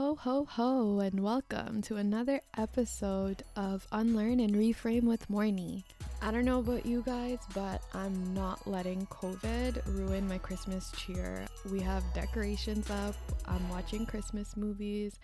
Ho, ho, ho, and welcome to another episode of Unlearn and Reframe with Morny. I don't know about you guys, but I'm not letting COVID ruin my Christmas cheer. We have decorations up, I'm watching Christmas movies,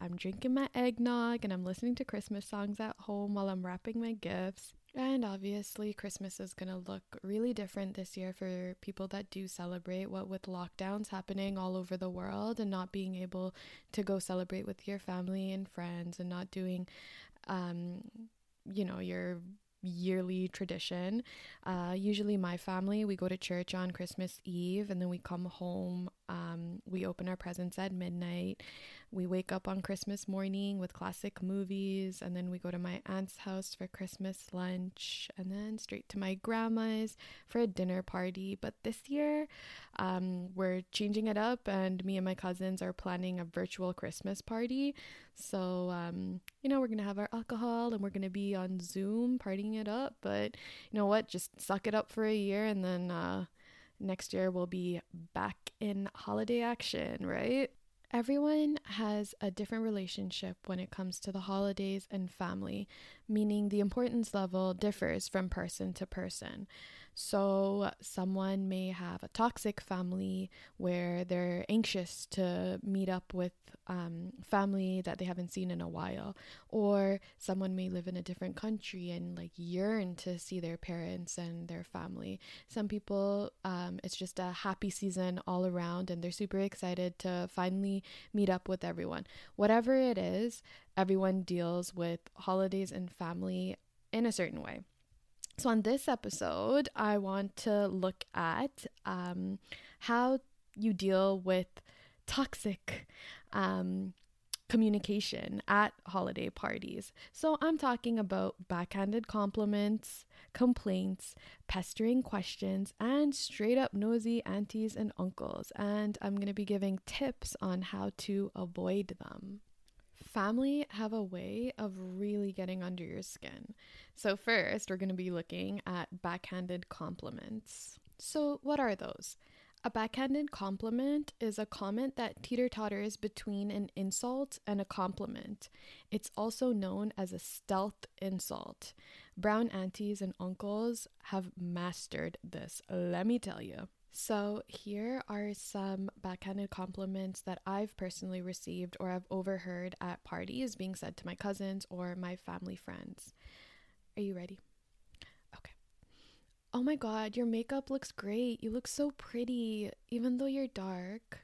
I'm drinking my eggnog, and I'm listening to Christmas songs at home while I'm wrapping my gifts. And obviously, Christmas is going to look really different this year for people that do celebrate. What with lockdowns happening all over the world and not being able to go celebrate with your family and friends and not doing, um, you know, your yearly tradition. Uh, usually, my family, we go to church on Christmas Eve and then we come home. Um, we open our presents at midnight. We wake up on Christmas morning with classic movies, and then we go to my aunt's house for Christmas lunch, and then straight to my grandma's for a dinner party. But this year, um, we're changing it up, and me and my cousins are planning a virtual Christmas party. So, um, you know, we're gonna have our alcohol and we're gonna be on Zoom partying it up. But you know what? Just suck it up for a year, and then uh, next year we'll be back in holiday action, right? Everyone has a different relationship when it comes to the holidays and family, meaning the importance level differs from person to person. So, someone may have a toxic family where they're anxious to meet up with um, family that they haven't seen in a while, or someone may live in a different country and like yearn to see their parents and their family. Some people, um, it's just a happy season all around and they're super excited to finally meet up with everyone. Whatever it is, everyone deals with holidays and family in a certain way. So, on this episode, I want to look at um, how you deal with toxic um, communication at holiday parties. So, I'm talking about backhanded compliments, complaints, pestering questions, and straight up nosy aunties and uncles. And I'm going to be giving tips on how to avoid them. Family have a way of really getting under your skin. So, first, we're going to be looking at backhanded compliments. So, what are those? A backhanded compliment is a comment that teeter totters between an insult and a compliment. It's also known as a stealth insult. Brown aunties and uncles have mastered this, let me tell you. So, here are some backhanded compliments that I've personally received or I've overheard at parties being said to my cousins or my family friends. Are you ready? Okay. Oh my god, your makeup looks great. You look so pretty, even though you're dark.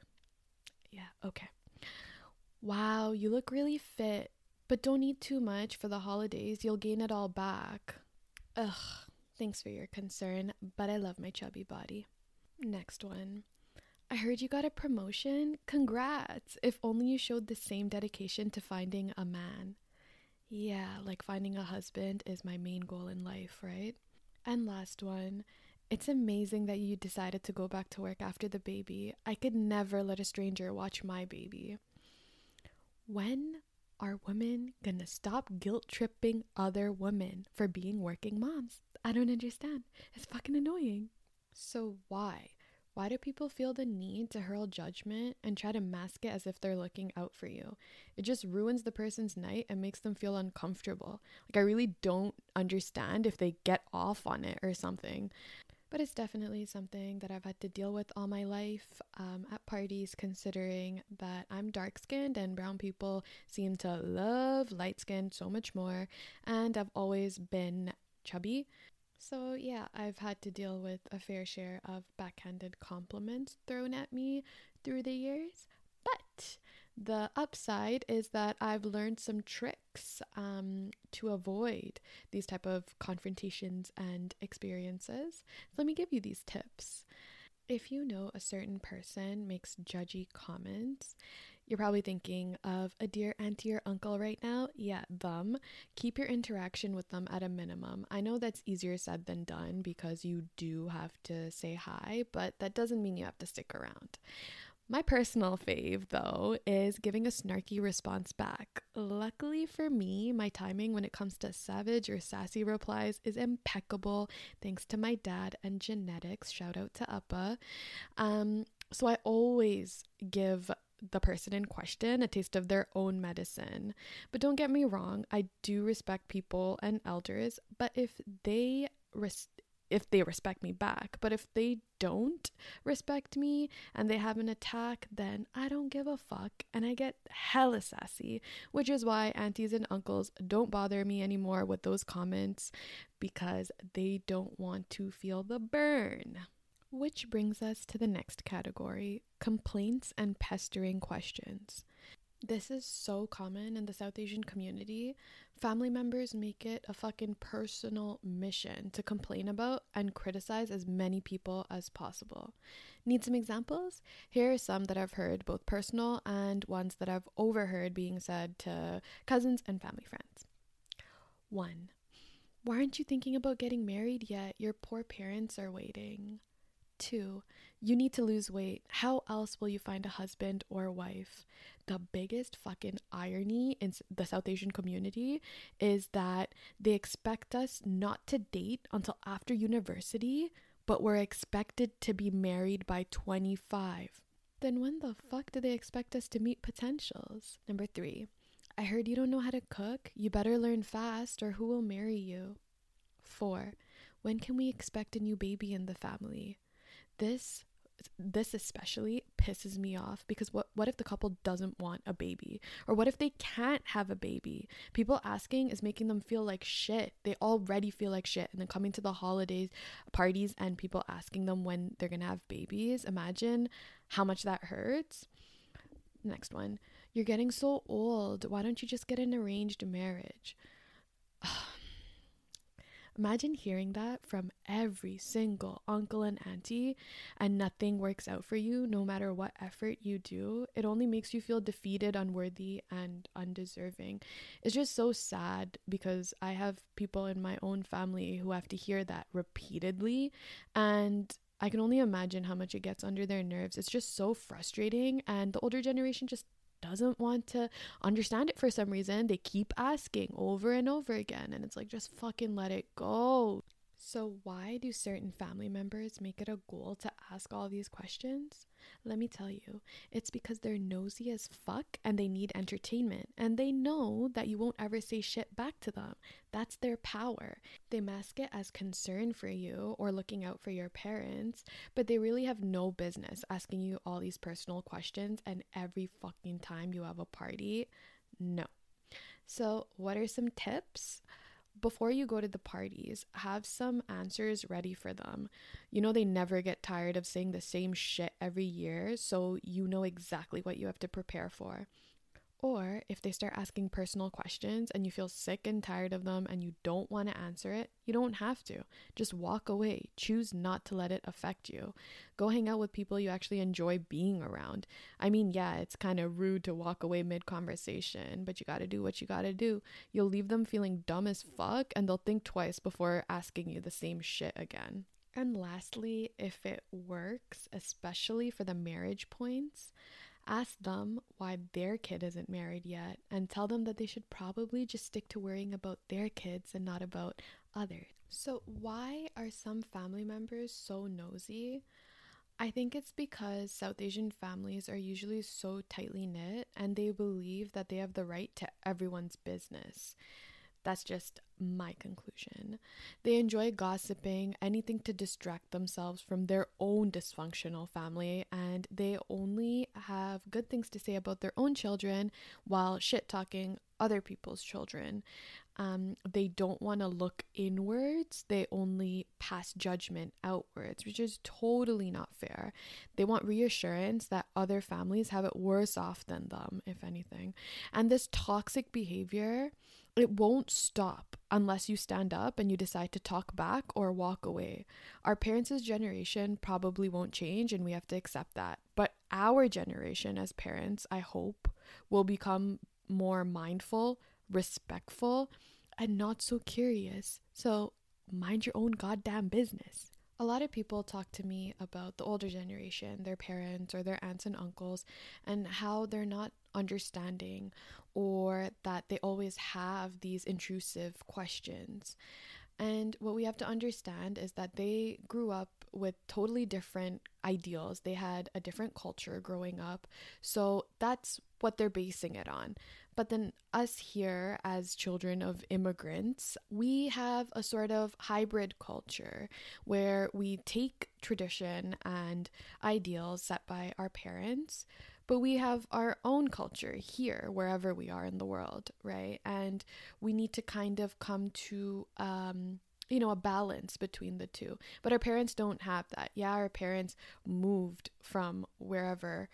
Yeah, okay. Wow, you look really fit, but don't eat too much for the holidays. You'll gain it all back. Ugh, thanks for your concern, but I love my chubby body. Next one. I heard you got a promotion. Congrats! If only you showed the same dedication to finding a man. Yeah, like finding a husband is my main goal in life, right? And last one. It's amazing that you decided to go back to work after the baby. I could never let a stranger watch my baby. When are women gonna stop guilt tripping other women for being working moms? I don't understand. It's fucking annoying. So, why? Why do people feel the need to hurl judgment and try to mask it as if they're looking out for you? It just ruins the person's night and makes them feel uncomfortable. Like, I really don't understand if they get off on it or something. But it's definitely something that I've had to deal with all my life um, at parties, considering that I'm dark skinned and brown people seem to love light skinned so much more. And I've always been chubby. So, yeah, I've had to deal with a fair share of backhanded compliments thrown at me through the years. But the upside is that I've learned some tricks um, to avoid these type of confrontations and experiences. So let me give you these tips. If you know a certain person makes judgy comments, you're probably thinking of a dear auntie or uncle right now. Yeah, them. Keep your interaction with them at a minimum. I know that's easier said than done because you do have to say hi, but that doesn't mean you have to stick around. My personal fave, though, is giving a snarky response back. Luckily for me, my timing when it comes to savage or sassy replies is impeccable thanks to my dad and genetics. Shout out to Uppa. Um, so I always give the person in question a taste of their own medicine. But don't get me wrong, I do respect people and elders, but if they res- if they respect me back. But if they don't respect me and they have an attack, then I don't give a fuck and I get hella sassy, which is why aunties and uncles don't bother me anymore with those comments because they don't want to feel the burn. Which brings us to the next category complaints and pestering questions. This is so common in the South Asian community. Family members make it a fucking personal mission to complain about and criticize as many people as possible. Need some examples? Here are some that I've heard, both personal and ones that I've overheard being said to cousins and family friends. One, why aren't you thinking about getting married yet? Your poor parents are waiting. Two, you need to lose weight. How else will you find a husband or wife? The biggest fucking irony in the South Asian community is that they expect us not to date until after university, but we're expected to be married by 25. Then when the fuck do they expect us to meet potentials? Number three, I heard you don't know how to cook. You better learn fast or who will marry you? Four, when can we expect a new baby in the family? This this especially pisses me off because what what if the couple doesn't want a baby? Or what if they can't have a baby? People asking is making them feel like shit. They already feel like shit. And then coming to the holidays parties and people asking them when they're going to have babies. Imagine how much that hurts. Next one. You're getting so old. Why don't you just get an arranged marriage Imagine hearing that from every single uncle and auntie, and nothing works out for you no matter what effort you do. It only makes you feel defeated, unworthy, and undeserving. It's just so sad because I have people in my own family who have to hear that repeatedly, and I can only imagine how much it gets under their nerves. It's just so frustrating, and the older generation just doesn't want to understand it for some reason. They keep asking over and over again, and it's like, just fucking let it go. So, why do certain family members make it a goal to ask all these questions? Let me tell you, it's because they're nosy as fuck and they need entertainment, and they know that you won't ever say shit back to them. That's their power. They mask it as concern for you or looking out for your parents, but they really have no business asking you all these personal questions and every fucking time you have a party. No. So, what are some tips? Before you go to the parties, have some answers ready for them. You know, they never get tired of saying the same shit every year, so you know exactly what you have to prepare for. Or if they start asking personal questions and you feel sick and tired of them and you don't want to answer it, you don't have to. Just walk away. Choose not to let it affect you. Go hang out with people you actually enjoy being around. I mean, yeah, it's kind of rude to walk away mid conversation, but you got to do what you got to do. You'll leave them feeling dumb as fuck and they'll think twice before asking you the same shit again. And lastly, if it works, especially for the marriage points, Ask them why their kid isn't married yet and tell them that they should probably just stick to worrying about their kids and not about others. So, why are some family members so nosy? I think it's because South Asian families are usually so tightly knit and they believe that they have the right to everyone's business. That's just my conclusion. They enjoy gossiping, anything to distract themselves from their own dysfunctional family, and they only have good things to say about their own children while shit talking other people's children. Um, they don't want to look inwards, they only pass judgment outwards, which is totally not fair. They want reassurance that other families have it worse off than them, if anything. And this toxic behavior it won't stop unless you stand up and you decide to talk back or walk away. Our parents' generation probably won't change, and we have to accept that. But our generation as parents, I hope, will become more mindful, respectful, and not so curious. So mind your own goddamn business. A lot of people talk to me about the older generation, their parents or their aunts and uncles, and how they're not understanding or that they always have these intrusive questions. And what we have to understand is that they grew up with totally different ideals. They had a different culture growing up. So that's what they're basing it on. But then, us here as children of immigrants, we have a sort of hybrid culture where we take tradition and ideals set by our parents, but we have our own culture here, wherever we are in the world, right? And we need to kind of come to, um, you know, a balance between the two. But our parents don't have that. Yeah, our parents moved from wherever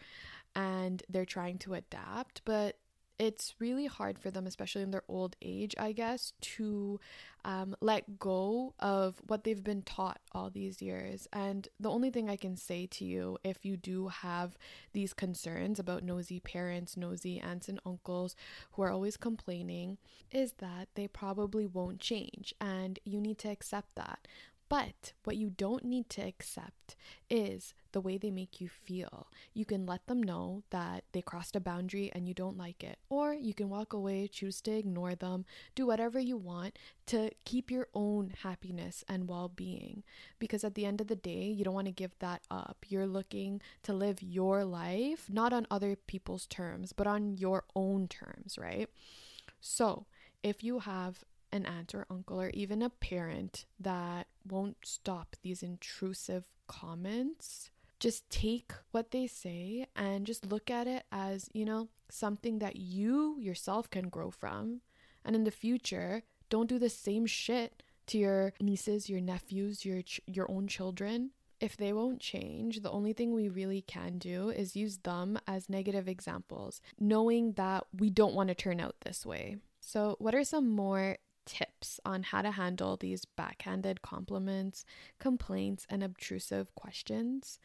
and they're trying to adapt, but it's really hard for them, especially in their old age, I guess, to um, let go of what they've been taught all these years. And the only thing I can say to you, if you do have these concerns about nosy parents, nosy aunts and uncles who are always complaining, is that they probably won't change. And you need to accept that. But what you don't need to accept is the way they make you feel. You can let them know that they crossed a boundary and you don't like it, or you can walk away, choose to ignore them, do whatever you want to keep your own happiness and well being. Because at the end of the day, you don't want to give that up. You're looking to live your life, not on other people's terms, but on your own terms, right? So, if you have an aunt or uncle or even a parent that won't stop these intrusive comments, just take what they say and just look at it as, you know, something that you yourself can grow from. And in the future, don't do the same shit to your nieces, your nephews, your ch- your own children. If they won't change, the only thing we really can do is use them as negative examples, knowing that we don't want to turn out this way. So, what are some more tips on how to handle these backhanded compliments, complaints, and obtrusive questions.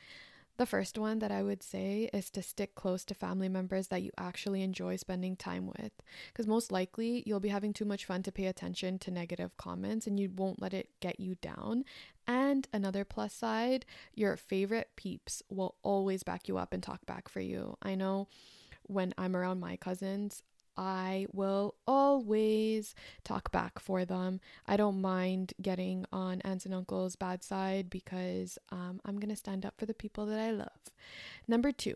The first one that I would say is to stick close to family members that you actually enjoy spending time with. Because most likely you'll be having too much fun to pay attention to negative comments and you won't let it get you down. And another plus side, your favorite peeps will always back you up and talk back for you. I know when I'm around my cousins, I will always talk back for them. I don't mind getting on aunts and uncles' bad side because um, I'm going to stand up for the people that I love. Number two,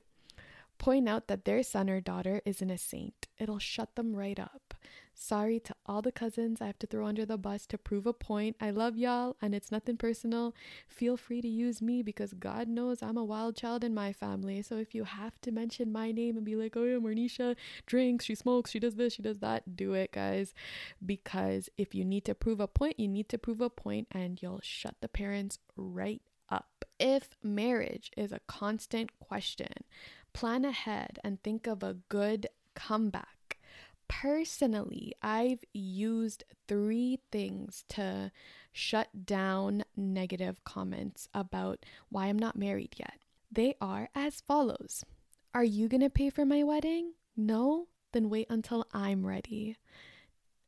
point out that their son or daughter isn't a saint. It'll shut them right up. Sorry to all the cousins I have to throw under the bus to prove a point. I love y'all and it's nothing personal. Feel free to use me because God knows I'm a wild child in my family. So if you have to mention my name and be like, oh yeah, Marnisha drinks, she smokes, she does this, she does that, do it, guys. Because if you need to prove a point, you need to prove a point and you'll shut the parents right up. If marriage is a constant question, plan ahead and think of a good comeback. Personally, I've used three things to shut down negative comments about why I'm not married yet. They are as follows Are you going to pay for my wedding? No? Then wait until I'm ready.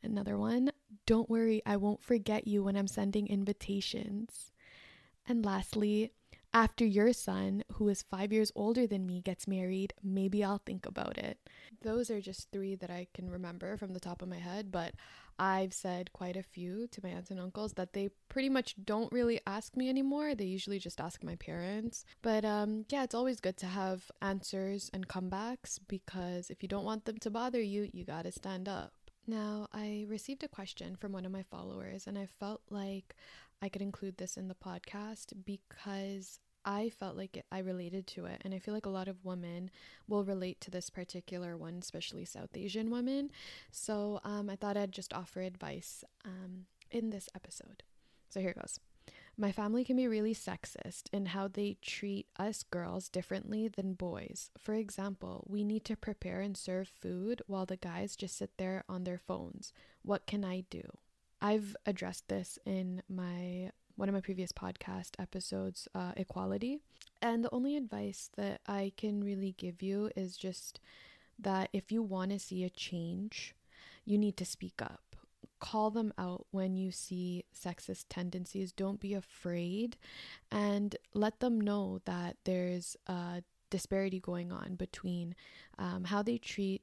Another one, don't worry, I won't forget you when I'm sending invitations. And lastly, after your son, who is five years older than me, gets married, maybe I'll think about it. Those are just three that I can remember from the top of my head, but I've said quite a few to my aunts and uncles that they pretty much don't really ask me anymore. They usually just ask my parents. But um, yeah, it's always good to have answers and comebacks because if you don't want them to bother you, you gotta stand up. Now, I received a question from one of my followers, and I felt like I could include this in the podcast because I felt like it, I related to it. And I feel like a lot of women will relate to this particular one, especially South Asian women. So um, I thought I'd just offer advice um, in this episode. So here it goes. My family can be really sexist in how they treat us girls differently than boys. For example, we need to prepare and serve food while the guys just sit there on their phones. What can I do? I've addressed this in my one of my previous podcast episodes, uh, equality. And the only advice that I can really give you is just that if you want to see a change, you need to speak up. Call them out when you see sexist tendencies. Don't be afraid and let them know that there's a disparity going on between um, how they treat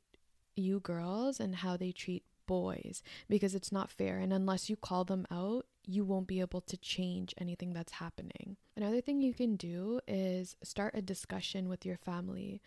you girls and how they treat boys because it's not fair. And unless you call them out, you won't be able to change anything that's happening. Another thing you can do is start a discussion with your family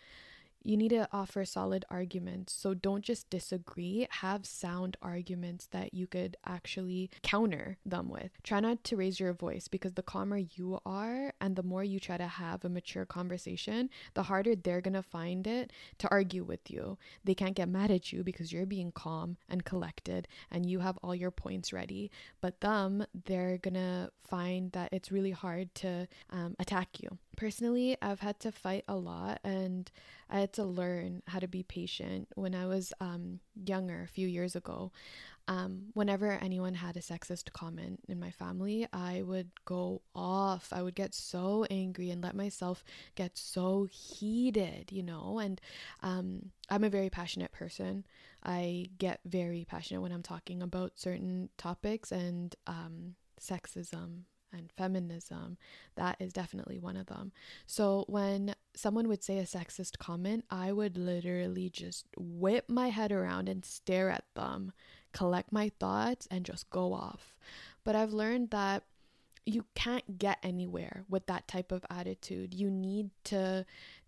you need to offer solid arguments. So don't just disagree, have sound arguments that you could actually counter them with. Try not to raise your voice because the calmer you are and the more you try to have a mature conversation, the harder they're going to find it to argue with you. They can't get mad at you because you're being calm and collected and you have all your points ready. But them, they're going to find that it's really hard to um, attack you. Personally, I've had to fight a lot and I had to learn how to be patient when I was um, younger, a few years ago. Um, whenever anyone had a sexist comment in my family, I would go off. I would get so angry and let myself get so heated, you know. And um, I'm a very passionate person. I get very passionate when I'm talking about certain topics and um, sexism and feminism, that is definitely one of them. So when someone would say a sexist comment, I would literally just whip my head around and stare at them, collect my thoughts, and just go off. But I've learned that you can't get anywhere with that type of attitude. You need to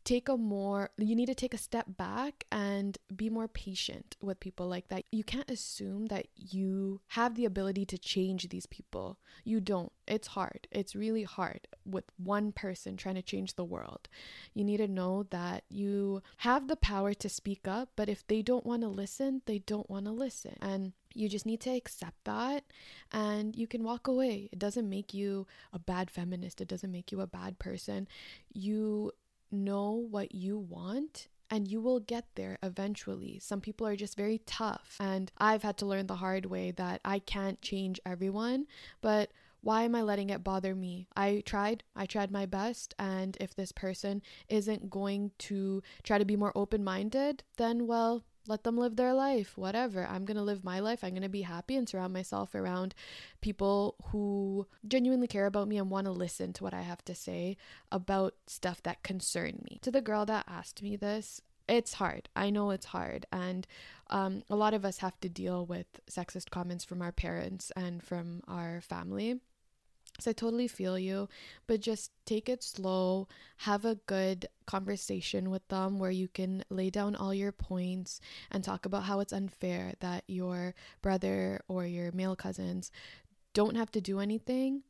take a more you need to take a step back and be more patient with people like that. You can't assume that you have the ability to change these people. You don't. It's hard. It's really hard with one person trying to change the world. You need to know that you have the power to speak up, but if they don't want to listen, they don't want to listen. And you just need to accept that and you can walk away. It doesn't make you a bad feminist, it doesn't make you a bad person. You know what you want and you will get there eventually. Some people are just very tough, and I've had to learn the hard way that I can't change everyone, but why am I letting it bother me? I tried, I tried my best, and if this person isn't going to try to be more open minded, then well, let them live their life, whatever. I'm going to live my life. I'm going to be happy and surround myself around people who genuinely care about me and want to listen to what I have to say about stuff that concern me. To the girl that asked me this, it's hard. I know it's hard. And um, a lot of us have to deal with sexist comments from our parents and from our family. So I totally feel you, but just take it slow. Have a good conversation with them where you can lay down all your points and talk about how it's unfair that your brother or your male cousins don't have to do anything,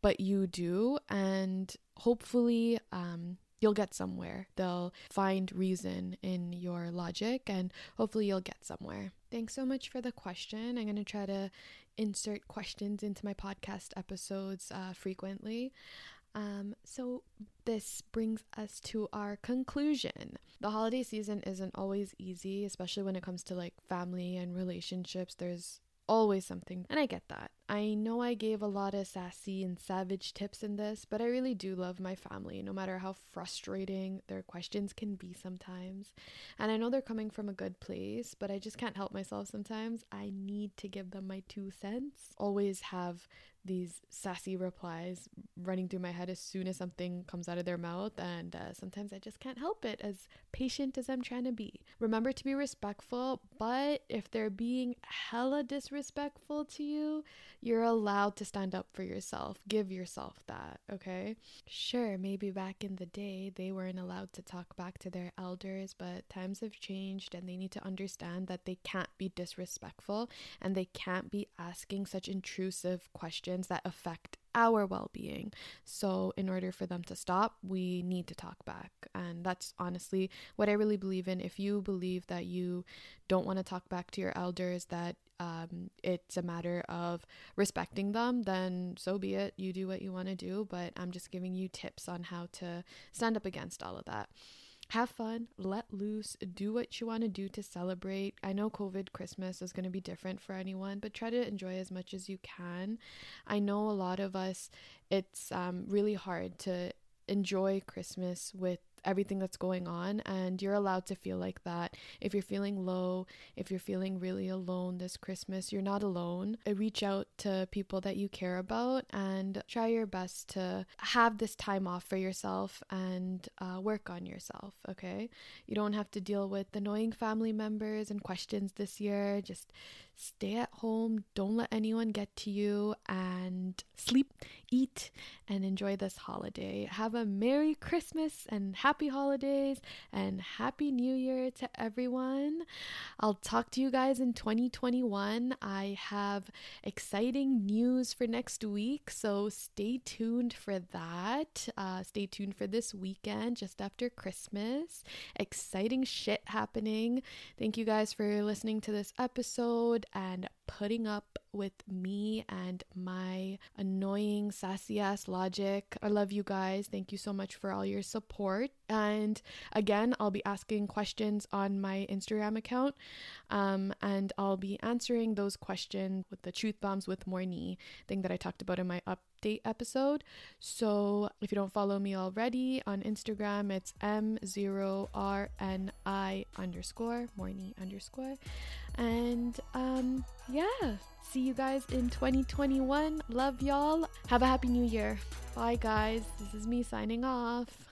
but you do. And hopefully, um, you'll get somewhere. They'll find reason in your logic and hopefully you'll get somewhere. Thanks so much for the question. I'm going to try to insert questions into my podcast episodes uh, frequently. Um, so, this brings us to our conclusion. The holiday season isn't always easy, especially when it comes to like family and relationships. There's always something, and I get that. I know I gave a lot of sassy and savage tips in this, but I really do love my family, no matter how frustrating their questions can be sometimes. And I know they're coming from a good place, but I just can't help myself sometimes. I need to give them my two cents. Always have these sassy replies running through my head as soon as something comes out of their mouth, and uh, sometimes I just can't help it, as patient as I'm trying to be. Remember to be respectful, but if they're being hella disrespectful to you, you're allowed to stand up for yourself. Give yourself that, okay? Sure, maybe back in the day they weren't allowed to talk back to their elders, but times have changed and they need to understand that they can't be disrespectful and they can't be asking such intrusive questions that affect our well being. So, in order for them to stop, we need to talk back. And that's honestly what I really believe in. If you believe that you don't want to talk back to your elders, that um, it's a matter of respecting them, then so be it. You do what you want to do. But I'm just giving you tips on how to stand up against all of that have fun, let loose, do what you want to do to celebrate. I know COVID Christmas is going to be different for anyone, but try to enjoy as much as you can. I know a lot of us, it's um, really hard to enjoy Christmas with everything that's going on. And you're allowed to feel like that. If you're feeling low, if you're feeling really alone this Christmas, you're not alone. Uh, reach out to people that you care about and try your best to have this time off for yourself and uh, work on yourself, okay? You don't have to deal with annoying family members and questions this year. Just stay at home, don't let anyone get to you, and sleep, eat, and enjoy this holiday. Have a Merry Christmas and Happy Holidays and Happy New Year to everyone. I'll talk to you guys in 2021. I have exciting news for next week, so stay tuned for that. Uh, stay tuned for this weekend just after Christmas. Exciting shit happening. Thank you guys for listening to this episode and putting up with me and my annoying sassy ass logic. I love you guys. Thank you so much for all your support. And again, I'll be asking questions on my Instagram account. Um, and I'll be answering those questions with the truth bombs with Morny thing that I talked about in my update episode. So if you don't follow me already on Instagram, it's M0RNI underscore, Morny underscore. And um, yeah, see you guys in 2021. Love y'all. Have a happy new year. Bye, guys. This is me signing off.